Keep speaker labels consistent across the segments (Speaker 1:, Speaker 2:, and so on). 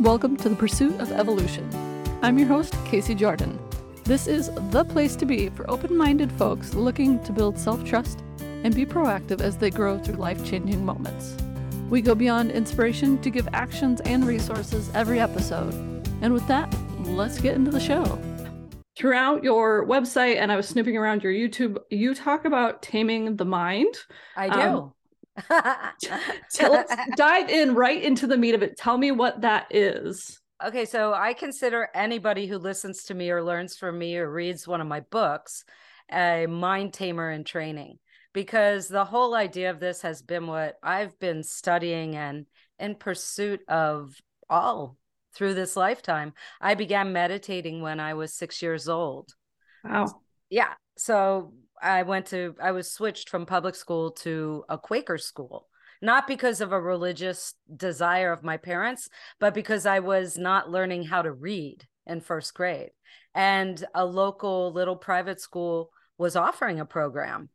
Speaker 1: Welcome to the Pursuit of Evolution. I'm your host, Casey Jourdan. This is the place to be for open minded folks looking to build self trust and be proactive as they grow through life changing moments. We go beyond inspiration to give actions and resources every episode. And with that, let's get into the show. Throughout your website, and I was snooping around your YouTube, you talk about taming the mind.
Speaker 2: I do. Um,
Speaker 1: so let's dive in right into the meat of it. Tell me what that is.
Speaker 2: Okay, so I consider anybody who listens to me or learns from me or reads one of my books a mind tamer in training because the whole idea of this has been what I've been studying and in pursuit of all through this lifetime. I began meditating when I was six years old.
Speaker 1: Wow.
Speaker 2: Yeah. So I went to, I was switched from public school to a Quaker school, not because of a religious desire of my parents, but because I was not learning how to read in first grade. And a local little private school was offering a program.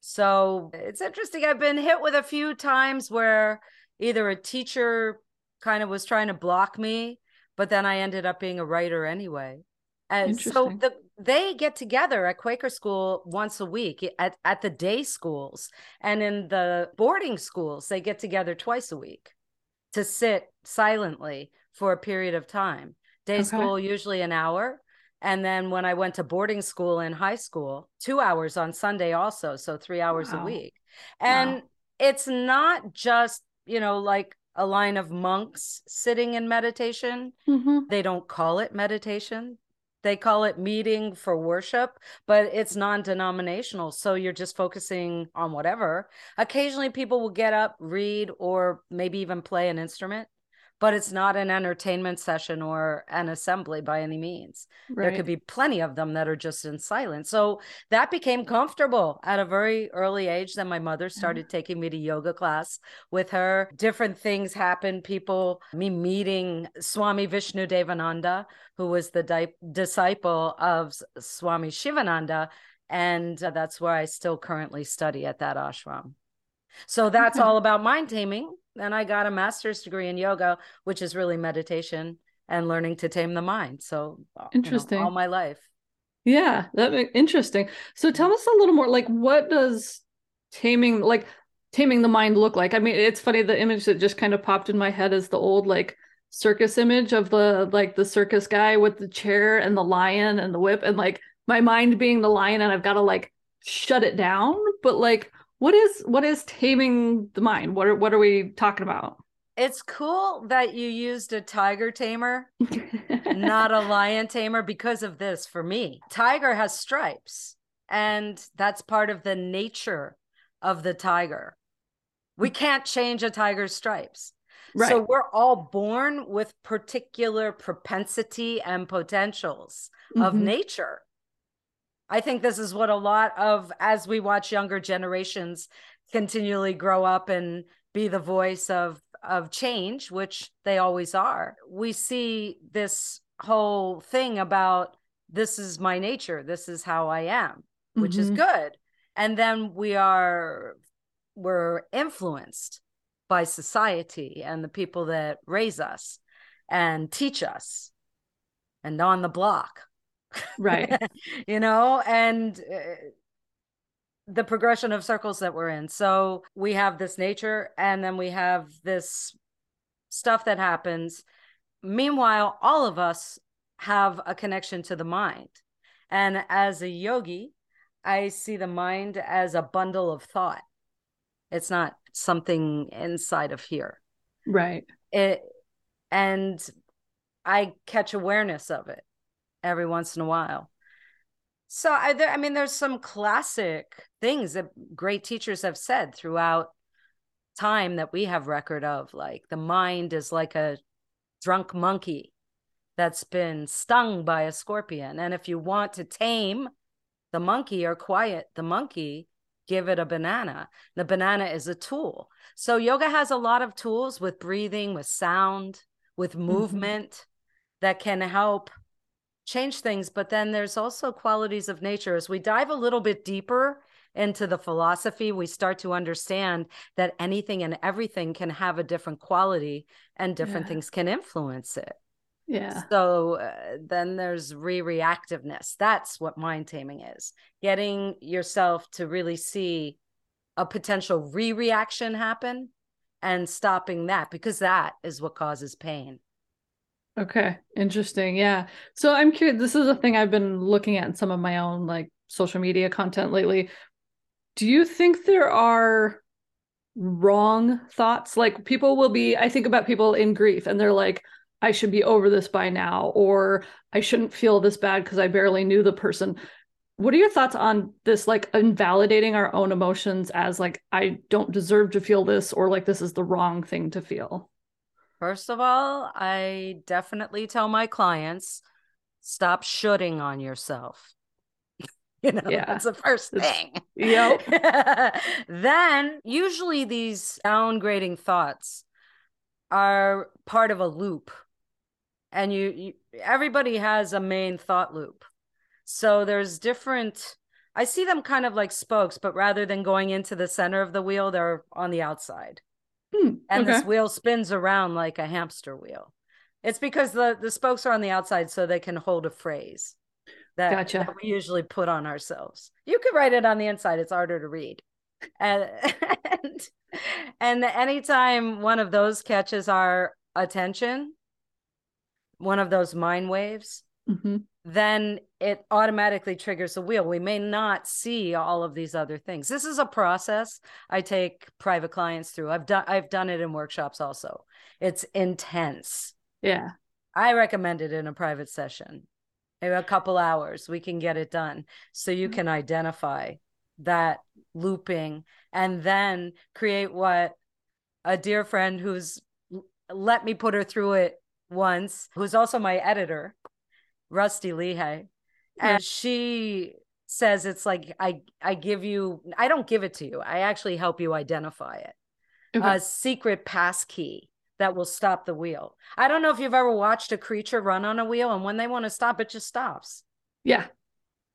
Speaker 2: So it's interesting. I've been hit with a few times where either a teacher kind of was trying to block me, but then I ended up being a writer anyway. And so the, they get together at Quaker school once a week at, at the day schools. And in the boarding schools, they get together twice a week to sit silently for a period of time. Day okay. school, usually an hour. And then when I went to boarding school in high school, two hours on Sunday also. So three hours wow. a week. And wow. it's not just, you know, like a line of monks sitting in meditation. Mm-hmm. They don't call it meditation they call it meeting for worship, but it's non denominational. So you're just focusing on whatever. Occasionally, people will get up, read, or maybe even play an instrument but it's not an entertainment session or an assembly by any means. Right. There could be plenty of them that are just in silence. So that became comfortable at a very early age. Then my mother mm-hmm. started mm-hmm. taking me to yoga class with her. Different things happened. People, me meeting Swami Vishnu Devananda, who was the di- disciple of Swami Sivananda. And that's where I still currently study at that ashram. So that's all about mind taming and I got a master's degree in yoga, which is really meditation and learning to tame the mind. So
Speaker 1: interesting.
Speaker 2: You know, all my life.
Speaker 1: Yeah, that interesting. So tell us a little more like what does taming like taming the mind look like? I mean, it's funny the image that just kind of popped in my head is the old like circus image of the like the circus guy with the chair and the lion and the whip and like my mind being the lion and I've got to like shut it down, but like what is what is taming the mind? What are what are we talking about?
Speaker 2: It's cool that you used a tiger tamer, not a lion tamer, because of this for me. Tiger has stripes, and that's part of the nature of the tiger. We can't change a tiger's stripes. Right. So we're all born with particular propensity and potentials mm-hmm. of nature. I think this is what a lot of, as we watch younger generations continually grow up and be the voice of of change, which they always are. We see this whole thing about this is my nature, this is how I am, which mm-hmm. is good. And then we are we're influenced by society and the people that raise us and teach us and on the block
Speaker 1: right.
Speaker 2: You know and uh, the progression of circles that we're in. So we have this nature and then we have this stuff that happens. Meanwhile all of us have a connection to the mind. And as a yogi i see the mind as a bundle of thought. It's not something inside of here.
Speaker 1: Right.
Speaker 2: It and i catch awareness of it every once in a while. So I, there, I mean, there's some classic things that great teachers have said throughout time that we have record of, like the mind is like a drunk monkey that's been stung by a scorpion, and if you want to tame the monkey or quiet the monkey, give it a banana. The banana is a tool. So yoga has a lot of tools with breathing, with sound, with mm-hmm. movement mm-hmm. that can help change things but then there's also qualities of nature as we dive a little bit deeper into the philosophy, we start to understand that anything and everything can have a different quality and different yeah. things can influence it.
Speaker 1: Yeah.
Speaker 2: So uh, then there's re reactiveness. That's what mind taming is getting yourself to really see a potential re reaction happen and stopping that because that is what causes pain.
Speaker 1: Okay, interesting. Yeah. So I'm curious. This is a thing I've been looking at in some of my own like social media content lately. Do you think there are wrong thoughts? Like people will be, I think about people in grief and they're like, I should be over this by now, or I shouldn't feel this bad because I barely knew the person. What are your thoughts on this, like invalidating our own emotions as like, I don't deserve to feel this, or like this is the wrong thing to feel?
Speaker 2: First of all, I definitely tell my clients stop shooting on yourself. you know, yeah. that's the first thing.
Speaker 1: Yep.
Speaker 2: then, usually, these downgrading thoughts are part of a loop. And you, you everybody has a main thought loop. So there's different I see them kind of like spokes, but rather than going into the center of the wheel, they're on the outside. Hmm, and okay. this wheel spins around like a hamster wheel. It's because the the spokes are on the outside so they can hold a phrase that, gotcha. that we usually put on ourselves. You could write it on the inside; it's harder to read. And, and and anytime one of those catches our attention, one of those mind waves, mm-hmm then it automatically triggers the wheel. We may not see all of these other things. This is a process I take private clients through. I've done I've done it in workshops also. It's intense.
Speaker 1: Yeah.
Speaker 2: I recommend it in a private session. Maybe a couple hours we can get it done so you mm-hmm. can identify that looping and then create what a dear friend who's let me put her through it once, who's also my editor Rusty Lehigh. And she says it's like I I give you I don't give it to you. I actually help you identify it. Okay. A secret pass key that will stop the wheel. I don't know if you've ever watched a creature run on a wheel and when they want to stop it just stops.
Speaker 1: Yeah.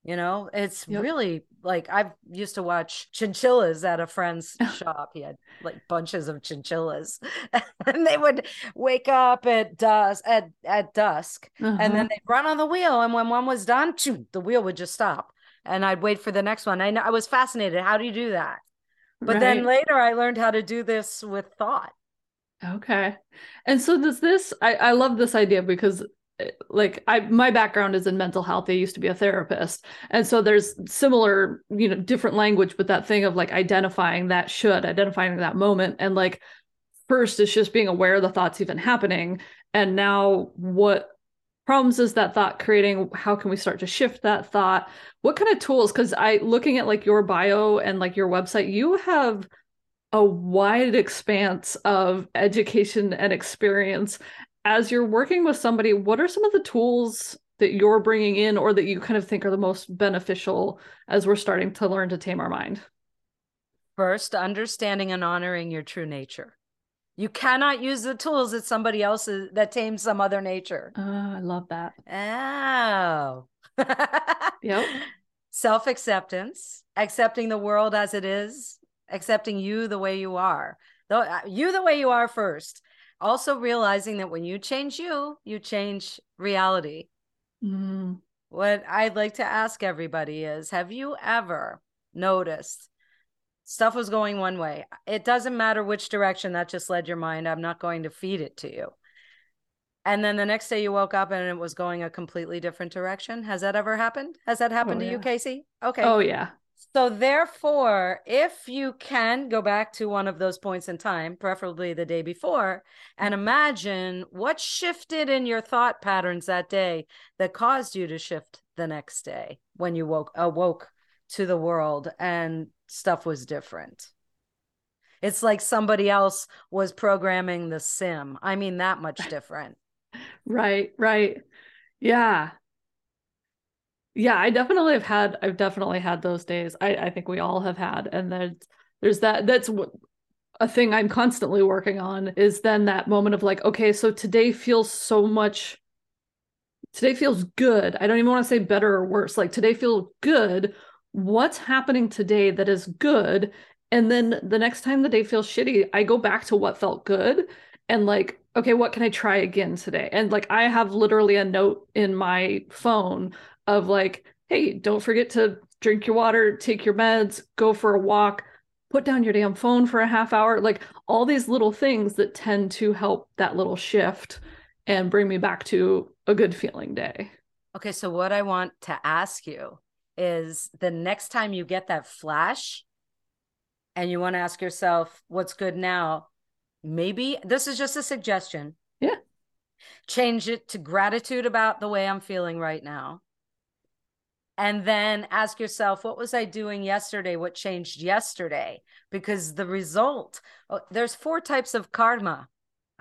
Speaker 2: You know, it's yep. really like I've used to watch chinchillas at a friend's shop. He had like bunches of chinchillas, and they would wake up at dusk at at dusk, uh-huh. and then uh-huh. they'd run on the wheel. And when one was done, the wheel would just stop, and I'd wait for the next one. I I was fascinated. How do you do that? But right. then later, I learned how to do this with thought.
Speaker 1: Okay. And so does this I, I love this idea because like I my background is in mental health. I used to be a therapist. And so there's similar, you know, different language, but that thing of like identifying that should, identifying that moment. And like first it's just being aware of the thoughts even happening. And now what problems is that thought creating? How can we start to shift that thought? What kind of tools? Because I looking at like your bio and like your website, you have a wide expanse of education and experience as you're working with somebody, what are some of the tools that you're bringing in or that you kind of think are the most beneficial as we're starting to learn to tame our mind?
Speaker 2: First, understanding and honoring your true nature. You cannot use the tools that somebody else's that tames some other nature.
Speaker 1: Oh, I love that.
Speaker 2: Oh.
Speaker 1: yep.
Speaker 2: Self acceptance, accepting the world as it is, accepting you the way you are. Though uh, you the way you are first also realizing that when you change you, you change reality. Mm. What I'd like to ask everybody is have you ever noticed stuff was going one way? It doesn't matter which direction that just led your mind. I'm not going to feed it to you. And then the next day you woke up and it was going a completely different direction. Has that ever happened? Has that happened oh, to yeah. you, Casey? Okay.
Speaker 1: Oh, yeah.
Speaker 2: So, therefore, if you can go back to one of those points in time, preferably the day before, and imagine what shifted in your thought patterns that day that caused you to shift the next day when you woke awoke to the world and stuff was different. It's like somebody else was programming the sim. I mean, that much different.
Speaker 1: right, right. Yeah yeah i definitely have had i've definitely had those days. I i think we all have had and there's there's that that's a thing i'm constantly working on is then that moment of like okay so today feels so much today feels good. I don't even want to say better or worse. Like today feels good. What's happening today that is good? And then the next time the day feels shitty i go back to what felt good and like okay what can i try again today? And like i have literally a note in my phone of like hey don't forget to drink your water take your meds go for a walk put down your damn phone for a half hour. Like all these little things that tend to help that little shift and bring me back to a good feeling day.
Speaker 2: Okay so what i want to ask you is the next time you get that flash and you want to ask yourself what's good now? Maybe this is just a suggestion.
Speaker 1: Yeah.
Speaker 2: Change it to gratitude about the way i'm feeling right now and then ask yourself what was i doing yesterday what changed yesterday because the result oh, there's four types of karma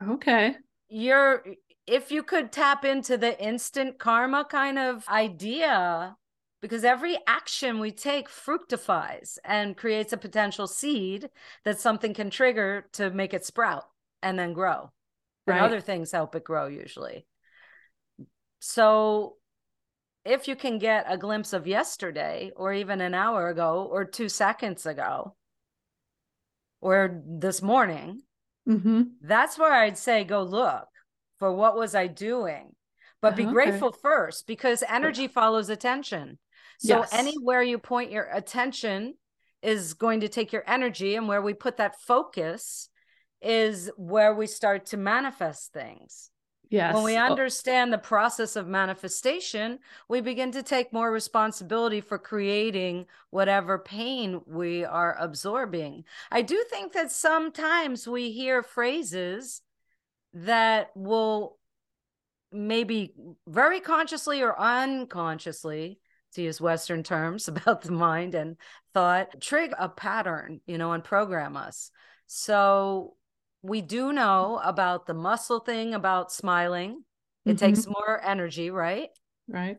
Speaker 1: okay
Speaker 2: you're if you could tap into the instant karma kind of idea because every action we take fructifies and creates a potential seed that something can trigger to make it sprout and then grow. Right. And other things help it grow usually. So if you can get a glimpse of yesterday or even an hour ago or two seconds ago or this morning,
Speaker 1: mm-hmm.
Speaker 2: that's where I'd say go look for what was I doing but be oh, okay. grateful first because energy follows attention so yes. anywhere you point your attention is going to take your energy, and where we put that focus is where we start to manifest things.
Speaker 1: Yes.
Speaker 2: When we oh. understand the process of manifestation, we begin to take more responsibility for creating whatever pain we are absorbing. I do think that sometimes we hear phrases that will maybe very consciously or unconsciously to use Western terms about the mind and thought, trigger a pattern, you know, and program us. So we do know about the muscle thing about smiling. It mm-hmm. takes more energy, right?
Speaker 1: Right.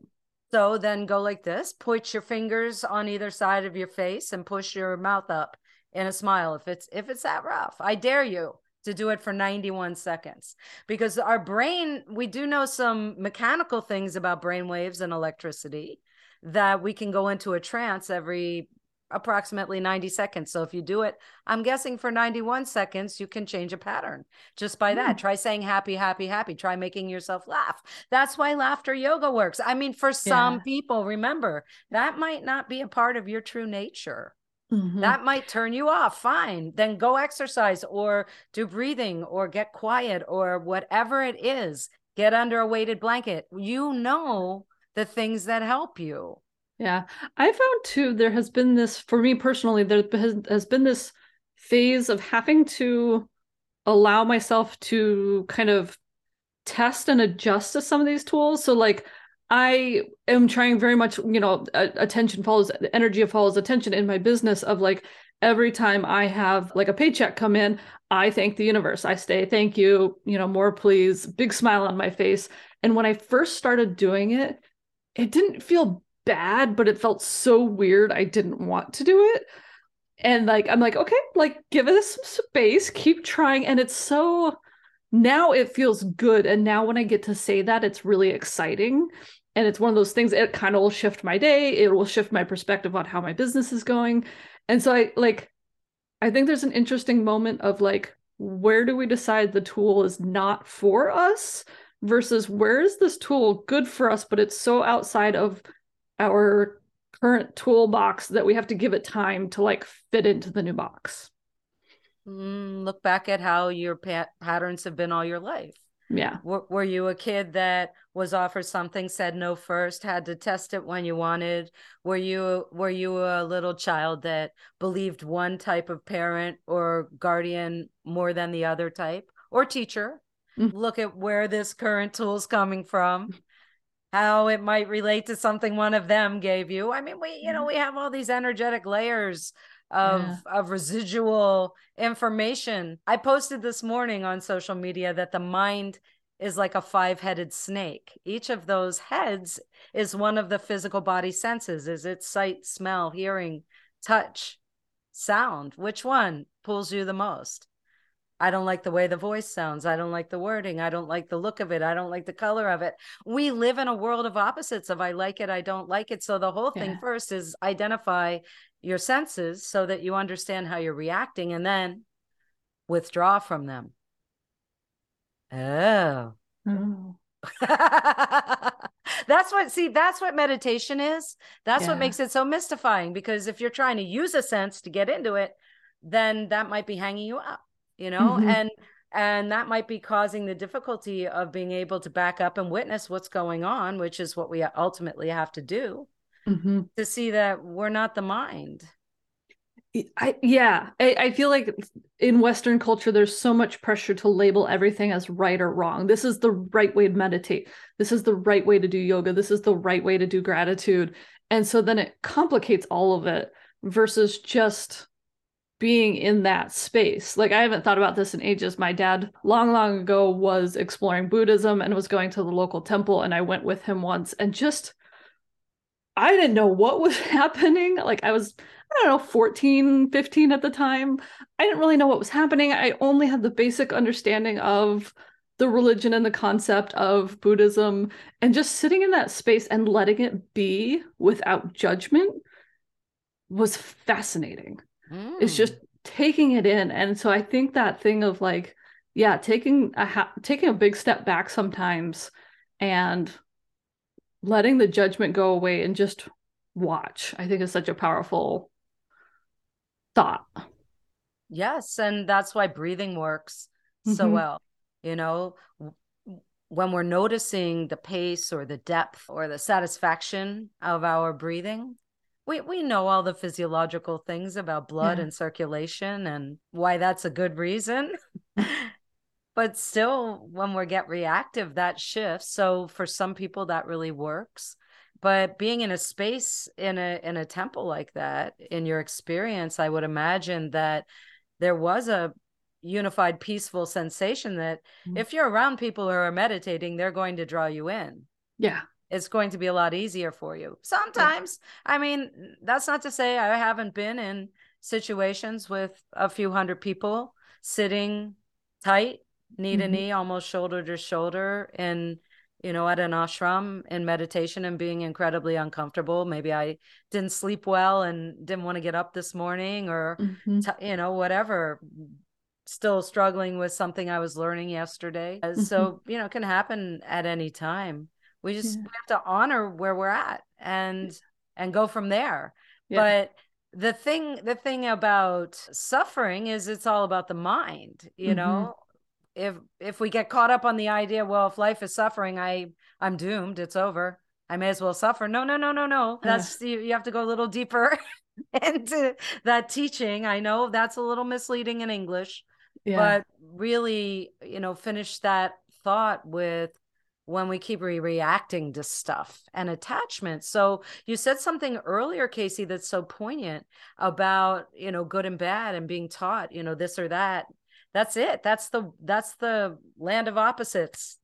Speaker 2: So then go like this put your fingers on either side of your face and push your mouth up in a smile if it's if it's that rough. I dare you to do it for 91 seconds because our brain we do know some mechanical things about brain waves and electricity that we can go into a trance every approximately 90 seconds. So if you do it, I'm guessing for 91 seconds, you can change a pattern just by that. Mm. Try saying happy, happy, happy. Try making yourself laugh. That's why laughter yoga works. I mean, for some yeah. people, remember that might not be a part of your true nature. Mm-hmm. That might turn you off. Fine. Then go exercise or do breathing or get quiet or whatever it is. Get under a weighted blanket. You know the things that help you.
Speaker 1: Yeah. I found too, there has been this, for me personally, there has, been this phase of having to allow myself to kind of test and adjust to some of these tools. So, like, I am trying very much, you know, attention follows the energy of follows attention in my business of like every time I have like a paycheck come in, I thank the universe. I say, thank you, you know, more please, big smile on my face. And when I first started doing it, it didn't feel bad, but it felt so weird. I didn't want to do it. And like, I'm like, okay, like, give us some space, keep trying. And it's so now it feels good. And now when I get to say that, it's really exciting. And it's one of those things, it kind of will shift my day. It will shift my perspective on how my business is going. And so I like, I think there's an interesting moment of like, where do we decide the tool is not for us versus where is this tool good for us, but it's so outside of our current toolbox that we have to give it time to like fit into the new box.
Speaker 2: Mm, look back at how your pat- patterns have been all your life.
Speaker 1: Yeah.
Speaker 2: W- were you a kid that was offered something, said no first, had to test it when you wanted? Were you were you a little child that believed one type of parent or guardian more than the other type or teacher? Mm-hmm. look at where this current tool is coming from how it might relate to something one of them gave you. I mean we you know mm-hmm. we have all these energetic layers of yeah. of residual information. I posted this morning on social media that the mind is like a five-headed snake. Each of those heads is one of the physical body senses is it sight smell hearing touch sound. Which one pulls you the most I don't like the way the voice sounds. I don't like the wording. I don't like the look of it. I don't like the color of it. We live in a world of opposites of I like it, I don't like it. So the whole thing
Speaker 1: Yeah.
Speaker 2: first is identify your senses so that you understand how you're reacting and then withdraw from them. Oh.
Speaker 1: Oh.
Speaker 2: that's what see that's what meditation is that's what makes it so mystifying because if you're trying to use a sense to get into it then that might be hanging you up you know
Speaker 1: Mhm.
Speaker 2: and and that might be causing the difficulty of being able to back up and witness what's going on which is what we ultimately have to do
Speaker 1: Mhm.
Speaker 2: to see that we're not the mind
Speaker 1: I, yeah, I, I feel like in Western culture, there's so much pressure to label everything as right or wrong. This is the right way to meditate. This is the right way to do yoga. This is the right way to do gratitude. And so then it complicates all of it versus just being in that space. Like I haven't thought about this in ages. My dad, long, long ago, was exploring Buddhism and was going to the local temple. And I went with him once and just, I didn't know what was happening. Like I was, I don't know, 14, 15 at the time. I didn't really know what was happening. I only had the basic understanding of the religion and the concept of Buddhism and just sitting in that space and letting it be without judgment was fascinating. It's
Speaker 2: Mm.
Speaker 1: just taking it in. And so I think that thing of like, yeah, taking a ha- taking a big step back sometimes and letting the judgment go away and just watch, I think is such a powerful thought.
Speaker 2: Yes, and that's why breathing works so
Speaker 1: Mhm.
Speaker 2: well. You know, when we're noticing the pace or the depth or the satisfaction of our breathing, we we know all the physiological things about blood
Speaker 1: Yeah.
Speaker 2: and circulation and why that's a good reason. but still when we get reactive that shifts. So for some people that really works. But being in a space in a in a temple like that, in your experience, I would imagine that there was a unified peaceful sensation that
Speaker 1: Mhm.
Speaker 2: if you're around people who are meditating they're going to draw you in
Speaker 1: Yeah.
Speaker 2: It's going to be a lot easier for you sometimes i mean that's not to say i haven't been in situations with a few hundred people sitting tight knee to
Speaker 1: Mhm.
Speaker 2: knee almost shoulder to shoulder in you know at an ashram in meditation and being incredibly uncomfortable maybe i didn't sleep well and didn't want to get up this morning or
Speaker 1: Mhm.
Speaker 2: t- you know whatever still struggling with something i was learning yesterday
Speaker 1: Mm-hmm.
Speaker 2: so you know it can happen at any time we just
Speaker 1: Yeah.
Speaker 2: we have to honor where we're at and and go from there
Speaker 1: Yeah.
Speaker 2: but the thing the thing about suffering is it's all about the mind you
Speaker 1: Mhm.
Speaker 2: know if if we get caught up on the idea well if life is suffering i i'm doomed it's over i may as well suffer no no no no no that's you, you have to go a little deeper into that teaching i know that's a little misleading in english
Speaker 1: Yeah.
Speaker 2: but really you know finish that thought with when we keep re- reacting to stuff and attachment. So you said something earlier casey that's so poignant about you know good and bad and being taught you know this or that. That's it. That's the that's the land of opposites.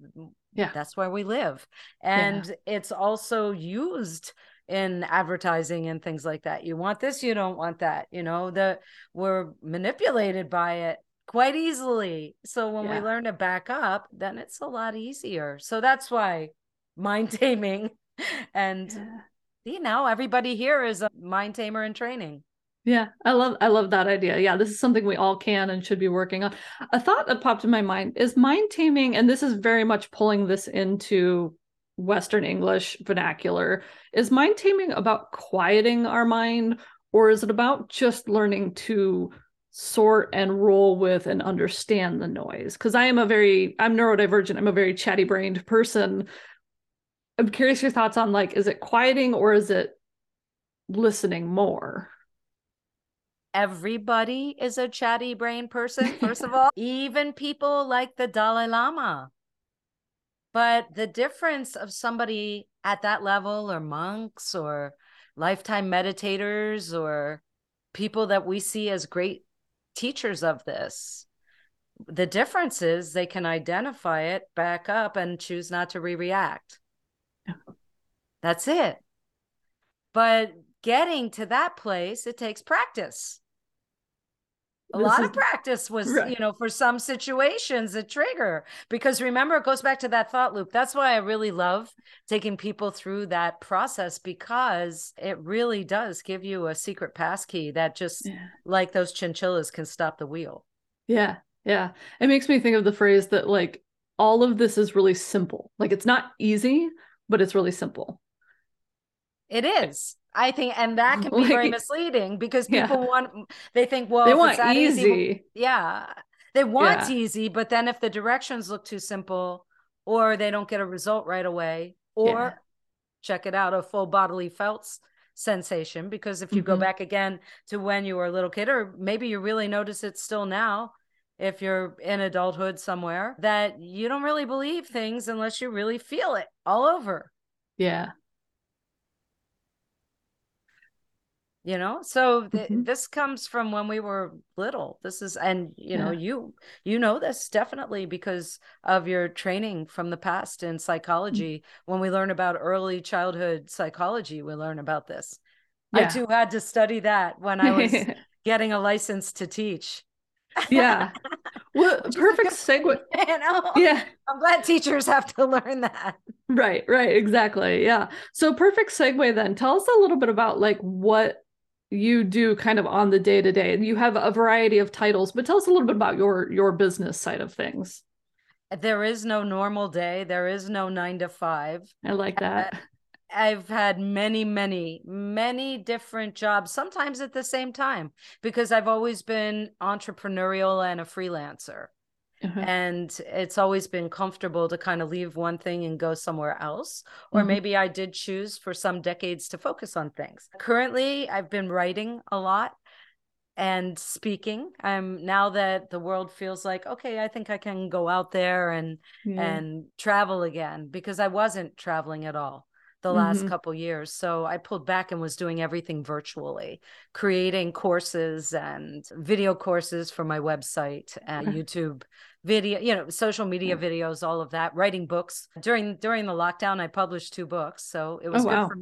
Speaker 1: Yeah.
Speaker 2: that's where we live. And it's also used in advertising and things like that. You want this you don't want that. You know the we're manipulated by it quite easily so when we learn to back up then it's a lot easier so that's why mind taming and
Speaker 1: Yeah.
Speaker 2: you know everybody here is a mind tamer in training
Speaker 1: Yeah, I love I love that idea. Yeah, this is something we all can and should be working on. A thought that popped in my mind is mind taming, and this is very much pulling this into Western English vernacular. Is mind taming about quieting our mind, or is it about just learning to sort and roll with and understand the noise? Because I am a very I'm neurodivergent. I'm a very chatty brained person. I'm curious your thoughts on like, is it quieting or is it listening more?
Speaker 2: everybody is a chatty brain person first of all even people like the dalai lama but the difference of somebody at that level or monks or lifetime meditators or people that we see as great teachers of this. The difference is they can identify it back up and choose not to re-react. That's it. But getting to that place it takes practice a lot is, of practice was right. you know for some situations a trigger because remember it goes back to that thought loop. That's why i really love taking people through that process because it really does give you a secret passkey that just yeah. like those chinchillas can stop the wheel.
Speaker 1: Yeah yeah. It makes me think of the phrase that like all of this is really simple. Like it's not easy but it's really simple.
Speaker 2: It is I think, and that can be like, very misleading because people yeah. want, they think, well, they want easy. easy. Yeah. They want yeah. easy, but then if the directions look too simple or they don't get a result right away, or yeah. check it out, a full bodily felt sensation. Because if you mm-hmm. go back again to when you were a little kid, or maybe you really notice it still now, if you're in adulthood somewhere, that you don't really believe things unless you really feel it all over.
Speaker 1: Yeah.
Speaker 2: You know? So th- mm-hmm. this comes from when we were little. This is and you know you you know this definitely because of your training from the past in mm. psychology. Mm-hmm. when we learn about early childhood psychology we learn about this. Yeah. i too had to study that when i was getting a license to teach.
Speaker 1: Yeah. Well perfect segue you know? Yeah.
Speaker 2: I'm glad teachers have to learn that.
Speaker 1: Right right exactly yeah. So perfect segue then. Tell us a little bit about like what you do kind of on the day to day and you have a variety of titles but tell us a little bit about your your business side of things.
Speaker 2: There is no normal day. There is no 9 to 5
Speaker 1: i like that.
Speaker 2: Uh, I've had many many many different jobs sometimes at the same time because i've always been entrepreneurial and a freelancer uh-huh. And it's always been comfortable to kind of leave one thing and go somewhere else. Or mm-hmm. maybe I did choose for some decades to focus on things. Currently, I've been writing a lot and speaking. I'm now that the world feels like, okay, I think I can go out there and yeah. and travel again because I wasn't traveling at all the last mm-hmm. couple years. So I pulled back and was doing everything virtually, creating courses and video courses for my website and YouTube video, you know, social media videos, all of that, writing books. During during the lockdown I published two books, so it was oh, good wow. for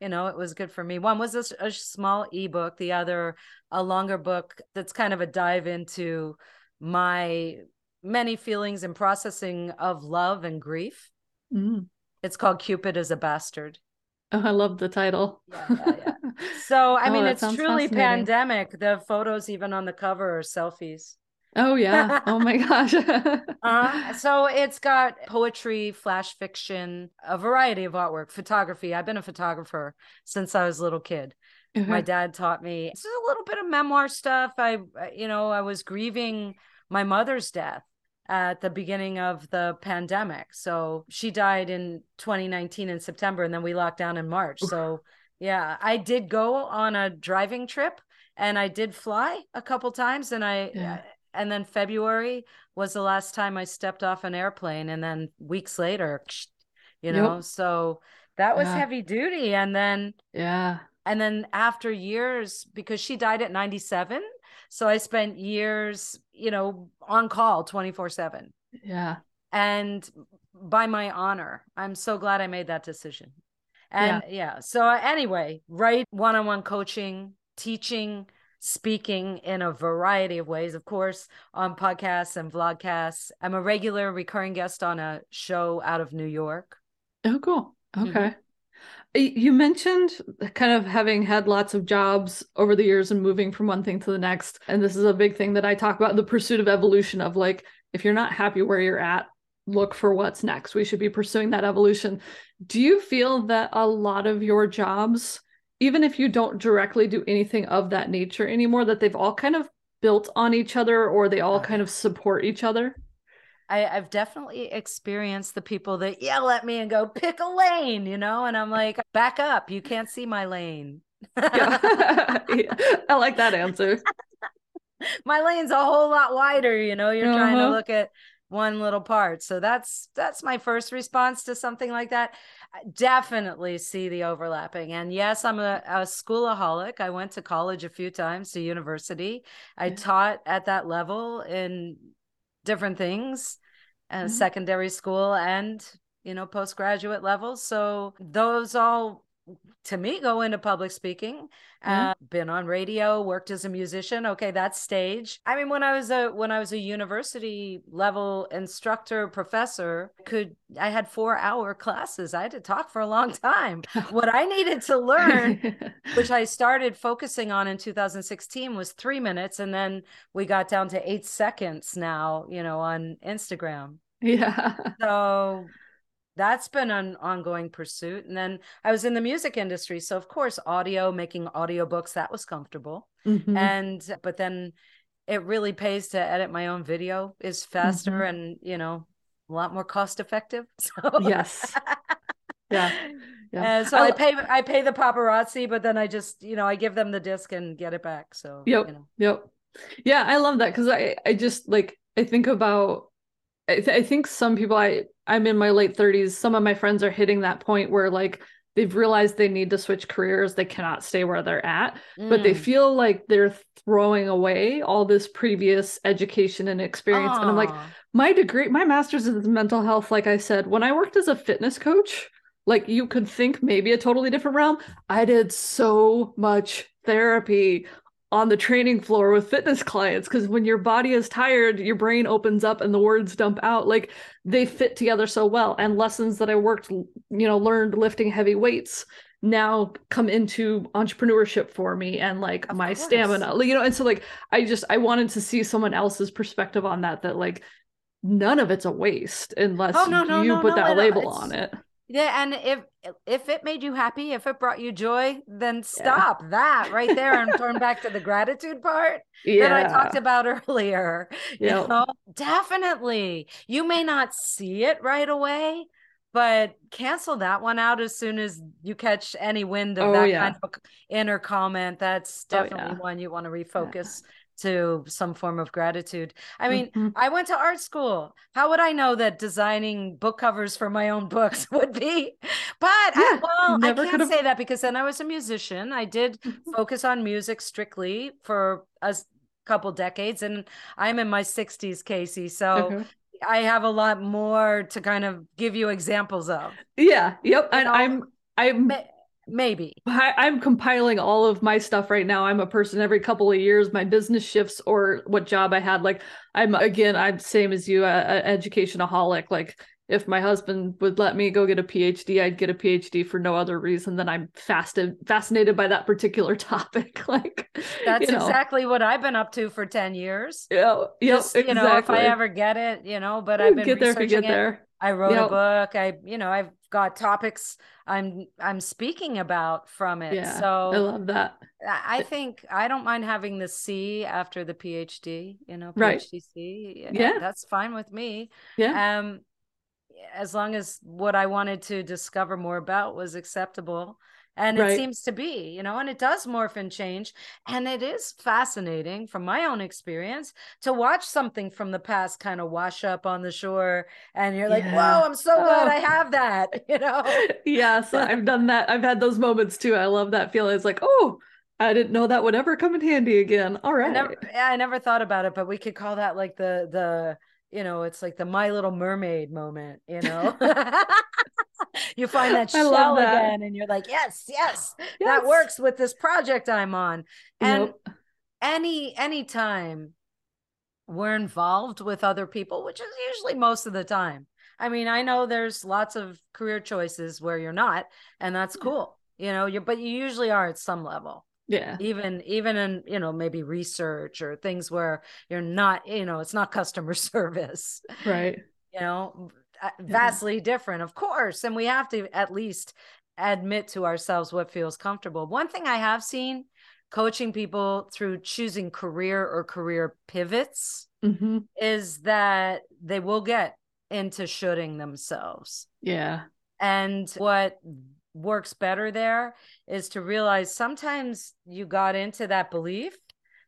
Speaker 2: you know, it was good for me. One was a, a small ebook, the other a longer book that's kind of a dive into my many feelings and processing of love and grief. Mm. It's called Cupid is a Bastard.
Speaker 1: Oh, I love the title.
Speaker 2: Yeah, yeah, yeah. So, I oh, mean, it's truly pandemic. The photos, even on the cover, are selfies.
Speaker 1: Oh, yeah. Oh, my gosh.
Speaker 2: uh, so, it's got poetry, flash fiction, a variety of artwork, photography. I've been a photographer since I was a little kid. Uh-huh. My dad taught me it's a little bit of memoir stuff. I, you know, I was grieving my mother's death at the beginning of the pandemic. So she died in 2019 in September, and then we locked down in March. Oof. So yeah, I did go on a driving trip and I did fly a couple times, and I yeah. And then February was the last time I stepped off an airplane, and then weeks later, you know, yep. so that was yeah. heavy duty, and then
Speaker 1: yeah.
Speaker 2: And then after years, because she died at 97, so I spent years, you know, on call 24 7.
Speaker 1: Yeah.
Speaker 2: And by my honor, I'm so glad I made that decision. And yeah, yeah. so anyway, right one on one coaching, teaching, speaking in a variety of ways, of course, on podcasts and vlogcasts. I'm a regular recurring guest on a show out of New York.
Speaker 1: Oh, cool. Mm-hmm. Okay. Mm-hmm. You mentioned kind of having had lots of jobs over the years and moving from one thing to the next. And this is a big thing that I talk about the pursuit of evolution of like, if you're not happy where you're at, look for what's next. We should be pursuing that evolution. Do you feel that a lot of your jobs, even if you don't directly do anything of that nature anymore, that they've all kind of built on each other or they all kind of support each other?
Speaker 2: I, have definitely experienced the people that yell at me and go, pick a lane, you know, and I'm like, back up. You can't see my lane.
Speaker 1: yeah. I like that answer.
Speaker 2: my lane's a whole lot wider, you know, you're uh-huh. trying to uh-huh. look at one little part. So that's that's my first response to something like that. I definitely see the overlapping. And yes, I'm a, a schoolaholic. I went to college a few times to university. I yeah. taught at that level in different things uh, mm-hmm. secondary school and you know postgraduate levels so those all to me go into public speaking
Speaker 1: Yeah.
Speaker 2: uh, been on radio worked as a musician. Okay that's stage. I mean when i was a when i was a university level instructor professor could i had four hour classes. I had to talk for a long time. What i needed to learn which i started focusing on in 2016 was three minutes and then we got down to eight seconds now you know on instagram.
Speaker 1: Yeah.
Speaker 2: so that's been an ongoing pursuit and then i was in the music industry so of course audio making audiobooks that was comfortable
Speaker 1: Mhm.
Speaker 2: and but then it really pays to edit my own video is faster
Speaker 1: Mhm.
Speaker 2: and you know a lot more cost effective so
Speaker 1: Yes. Yeah. Yeah.
Speaker 2: So
Speaker 1: I-
Speaker 2: I, pay I pay the paparazzi, but then I just you know I give them the disc and get it back. So
Speaker 1: Yep.
Speaker 2: you know.
Speaker 1: Yep. Yeah, I love that because I I just like I think about I, th- I think some people I I'm in my late 30s. Some of my friends are hitting that point where like they've realized they need to switch careers. They cannot stay where they're at, but they
Speaker 2: Mm.
Speaker 1: feel like they're throwing away all this previous education and experience. And I'm like, my degree, my master's is in mental health. Like I said, when I worked as a fitness coach, like you could think maybe a totally different realm. I did so much therapy on the training floor with fitness clients because when your body is tired, your brain opens up and the words dump out. Like they fit together so well. And lessons that I worked, you know, learned lifting heavy weights now come into entrepreneurship for me and like
Speaker 2: Of
Speaker 1: my
Speaker 2: course.
Speaker 1: stamina, you know. And so like I just I wanted to see someone else's perspective on that. That like none of it's a waste unless
Speaker 2: Oh, no, no,
Speaker 1: you
Speaker 2: no,
Speaker 1: put that label on it.
Speaker 2: Yeah, and if if it made you happy, if it brought you joy, then stop that right there and turn back to the gratitude part
Speaker 1: Yeah.
Speaker 2: that I talked about earlier. You know, definitely. You may not see it right away, but cancel that one out as soon as you catch any wind of
Speaker 1: Oh,
Speaker 2: that
Speaker 1: yeah.
Speaker 2: kind of inner comment. That's
Speaker 1: Oh,
Speaker 2: definitely
Speaker 1: yeah.
Speaker 2: one you want to refocus to some form of gratitude. I mean,
Speaker 1: Mhm.
Speaker 2: I went to art school. How would I know that designing book covers for my own books would be? But I, well, I can't
Speaker 1: could've-
Speaker 2: say that because then I was a musician. I did
Speaker 1: Mhm.
Speaker 2: focus on music strictly for a couple decades, and I'm in my 60s, Casey. So
Speaker 1: Okay.
Speaker 2: I have a lot more to kind of give you examples of.
Speaker 1: Yeah. Yep.
Speaker 2: You
Speaker 1: And
Speaker 2: know,
Speaker 1: I'm I'm
Speaker 2: Maybe.
Speaker 1: I, I'm compiling all of my stuff right now. I'm a person every couple of years, my business shifts or what job I had. Like I'm again, I'm same as you, a, a educationaholic. Like if my husband would let me go get a PhD, I'd get a PhD for no other reason than I'm fasted, fascinated by that particular topic. like
Speaker 2: That's
Speaker 1: you know,
Speaker 2: exactly what I've been up to for 10 years.
Speaker 1: Yeah.
Speaker 2: Just,
Speaker 1: exactly.
Speaker 2: you know, if I ever get it, you know, but
Speaker 1: You
Speaker 2: I've been
Speaker 1: get there if you get
Speaker 2: it.
Speaker 1: there.
Speaker 2: I wrote
Speaker 1: Yep.
Speaker 2: a book. I, you know, I've got topics I'm I'm speaking about from it.
Speaker 1: Yeah. I love that.
Speaker 2: I think I don't mind having the C after the PhD, you know,
Speaker 1: Right.
Speaker 2: PhD C.
Speaker 1: Yeah.
Speaker 2: That's fine with me.
Speaker 1: Yeah.
Speaker 2: Um as long as what I wanted to discover more about was acceptable. And
Speaker 1: Right.
Speaker 2: it seems to be, you know, and it does morph and change. And it is fascinating from my own experience to watch something from the past kind of wash up on the shore. And you're like,
Speaker 1: Yeah.
Speaker 2: whoa, I'm so glad
Speaker 1: Oh.
Speaker 2: I have that, you know?
Speaker 1: yes, I've done that. I've had those moments too. I love that feeling. It's like, oh, I didn't know that would ever come in handy again. All right.
Speaker 2: I never, yeah, I never thought about it, but we could call that like the the you know, it's like the My Little Mermaid moment, you know. you find that
Speaker 1: I
Speaker 2: shell
Speaker 1: that.
Speaker 2: again, and you're like, yes, yes, that works with this project I'm on. And
Speaker 1: Yep.
Speaker 2: any any time we're involved with other people, which is usually most of the time. I mean, I know there's lots of career choices where you're not, and that's cool. You know, you but you usually are at some level
Speaker 1: Yeah.
Speaker 2: even even in you know maybe research or things where you're not you know it's not customer service
Speaker 1: Right.
Speaker 2: you know uh, vastly different of course and we have to at least admit to ourselves what feels comfortable one thing i have seen coaching people through choosing career or career pivots
Speaker 1: hmm
Speaker 2: is that they will get into shooting themselves
Speaker 1: Yeah.
Speaker 2: and what works better there is to realize sometimes you got into that belief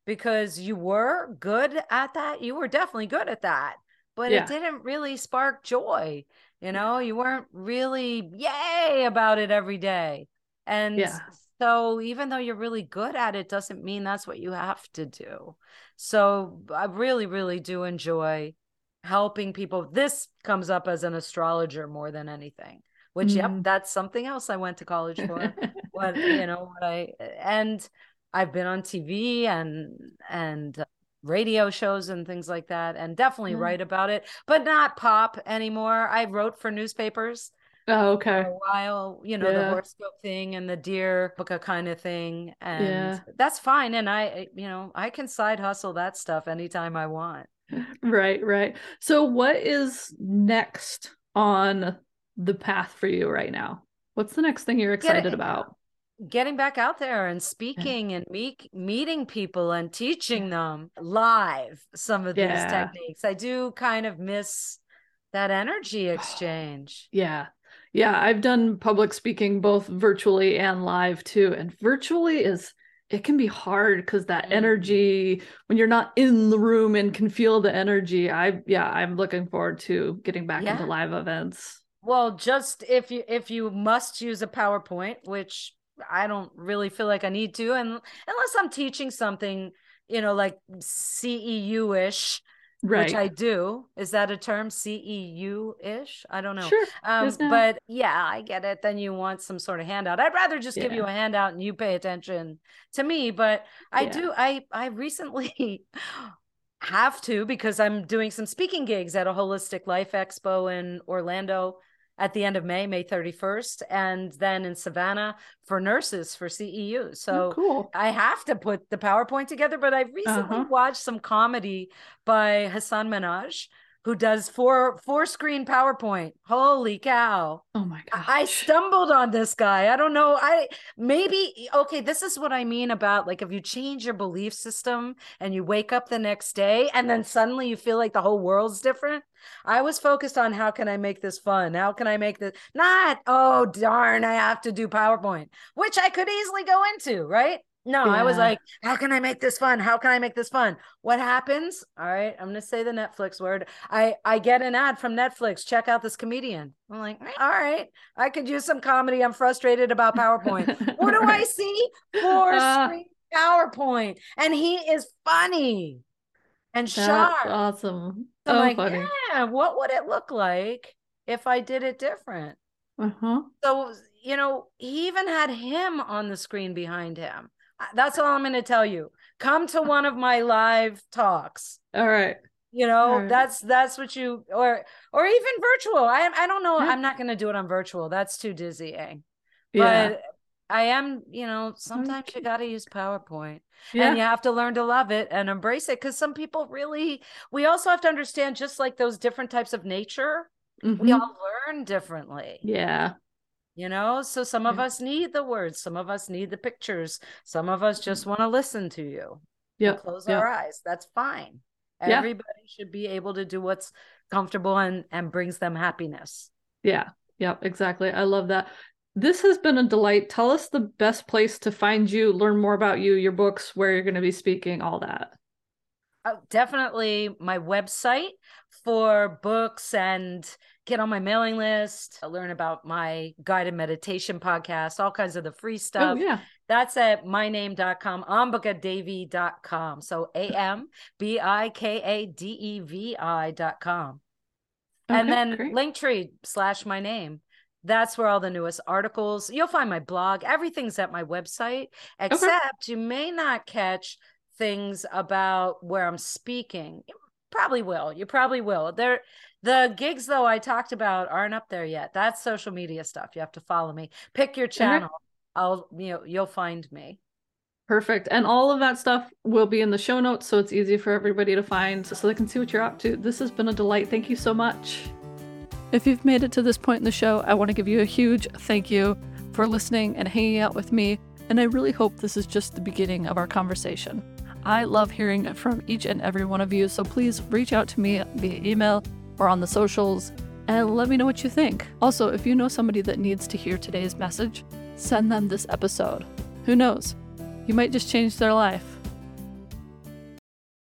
Speaker 2: because you were good at that. You were definitely good at that, but
Speaker 1: Yeah.
Speaker 2: it didn't really spark joy. You know, you weren't really yay about it every day. And
Speaker 1: Yeah.
Speaker 2: so even though you're really good at it, doesn't mean that's what you have to do. So I really, really do enjoy helping people. This comes up as an astrologer more than anything which yep,
Speaker 1: Mm.
Speaker 2: that's something else I went to college for. what you know, what I and I've been on TV and and radio shows and things like that, and definitely
Speaker 1: Yeah.
Speaker 2: write about it, but not pop anymore. I wrote for newspapers
Speaker 1: Oh,
Speaker 2: for
Speaker 1: okay.
Speaker 2: a while, you know, the horoscope thing and the deer booker kind of thing. And
Speaker 1: Yeah.
Speaker 2: that's fine. And I- you know, I can side hustle that stuff anytime I want.
Speaker 1: Right, right. So what is next on the path for you right now? What's the next thing you're
Speaker 2: Get
Speaker 1: excited about?
Speaker 2: Getting back out there and speaking and meet, meeting people and teaching them live some of these
Speaker 1: Yeah.
Speaker 2: techniques. I do kind of miss that energy exchange.
Speaker 1: Yeah. Yeah, I've done public speaking both virtually and live too. And virtually is it can be hard because that
Speaker 2: Mm.
Speaker 1: energy when you're not in the room and can feel the energy. I yeah, I'm looking forward to getting back into live events.
Speaker 2: Well, just if you if you must use a PowerPoint, which I don't really feel like I need to, and unless I'm teaching something, you know, like CEU-ish,
Speaker 1: Right.
Speaker 2: which I do. Is that a term? CEU-ish? I don't know.
Speaker 1: Sure.
Speaker 2: Um,
Speaker 1: now.
Speaker 2: but yeah, I get it. Then you want some sort of handout. I'd rather just give you a handout and you pay attention to me. But I
Speaker 1: Yeah.
Speaker 2: do. I I recently have to because I'm doing some speaking gigs at a holistic life expo in Orlando at the end of May, May 31st, and then in Savannah for nurses for CEU.
Speaker 1: Oh,
Speaker 2: So
Speaker 1: cool.
Speaker 2: I have to put the PowerPoint together, but I recently
Speaker 1: Uh-huh.
Speaker 2: watched some comedy by Hasan Minhaj, who does four four screen PowerPoint. Holy cow.
Speaker 1: Oh my god.
Speaker 2: I stumbled on this guy. I don't know. I maybe okay, this is what I mean about like if you change your belief system and you wake up the next day and then suddenly you feel like the whole world's different. I was focused on how can I make this fun? How can I make this not oh darn, I have to do PowerPoint, which I could easily go into, right? No, I was like, how can I make this fun? How can I make this fun? What happens? All right, I'm gonna say the Netflix word. I I get an ad from Netflix. Check out this comedian. I'm like, all right, I could use some comedy. I'm frustrated about PowerPoint. what do I see? Four
Speaker 1: Ah.
Speaker 2: screen PowerPoint, and he is funny and sharp.
Speaker 1: awesome.
Speaker 2: So I'm
Speaker 1: oh,
Speaker 2: like,
Speaker 1: funny.
Speaker 2: yeah, what would it look like if I did it different?
Speaker 1: Uh-huh.
Speaker 2: So, you know, he even had him on the screen behind him. That's all I'm going to tell you. Come to one of my live talks.
Speaker 1: All right.
Speaker 2: You know,
Speaker 1: Alright.
Speaker 2: that's that's what you or or even virtual. I I don't know.
Speaker 1: Yeah.
Speaker 2: I'm not going to do it on virtual. That's too dizzying.
Speaker 1: Yeah.
Speaker 2: But I am, you know, sometimes you got to use PowerPoint
Speaker 1: yeah.
Speaker 2: and you have to learn to love it and embrace it because some people really we also have to understand just like those different types of nature, we
Speaker 1: Mhm.
Speaker 2: all learn differently.
Speaker 1: Yeah.
Speaker 2: You know, so some of
Speaker 1: Yeah.
Speaker 2: us need the words, some of us need the pictures, some of us mm-hmm. just want to listen to you. We'll close
Speaker 1: yep.
Speaker 2: our eyes. That's fine.
Speaker 1: Yeah.
Speaker 2: Everybody should be able to do what's comfortable and and brings them happiness.
Speaker 1: Yeah. yeah Exactly. I love that. This has been a delight. Tell us the best place to find you, learn more about you, your books, where you're going to be speaking, all that.
Speaker 2: Oh, definitely my website for books and get on my mailing list, uh, learn about my guided meditation podcast, all kinds of the free
Speaker 1: Oh,
Speaker 2: stuff.
Speaker 1: yeah.
Speaker 2: That's at myname.com, ambikadevi.com. So A M B I K A D E V I.com. and then
Speaker 1: great.
Speaker 2: Linktree slash my name. That's where all the newest articles, you'll find my blog, everything's at my website, except you may not catch things about where I'm speaking. You probably will. You probably will. There the gigs though I talked about aren't up there yet. That's social media stuff. You have to follow me. Pick your mm-hmm. channel. I'll you know you'll find me.
Speaker 1: Perfect. And all of that stuff will be in the show notes so it's easy for everybody to find so they can see what you're up to. This has been a delight. Thank you so much. If you've made it to this point in the show, I want to give you a huge thank you for listening and hanging out with me. And I really hope this is just the beginning of our conversation. I love hearing from each and every one of you, so please reach out to me via email or on the socials and let me know what you think. Also, if you know somebody that needs to hear today's message, send them this episode. Who knows? You might just change their life.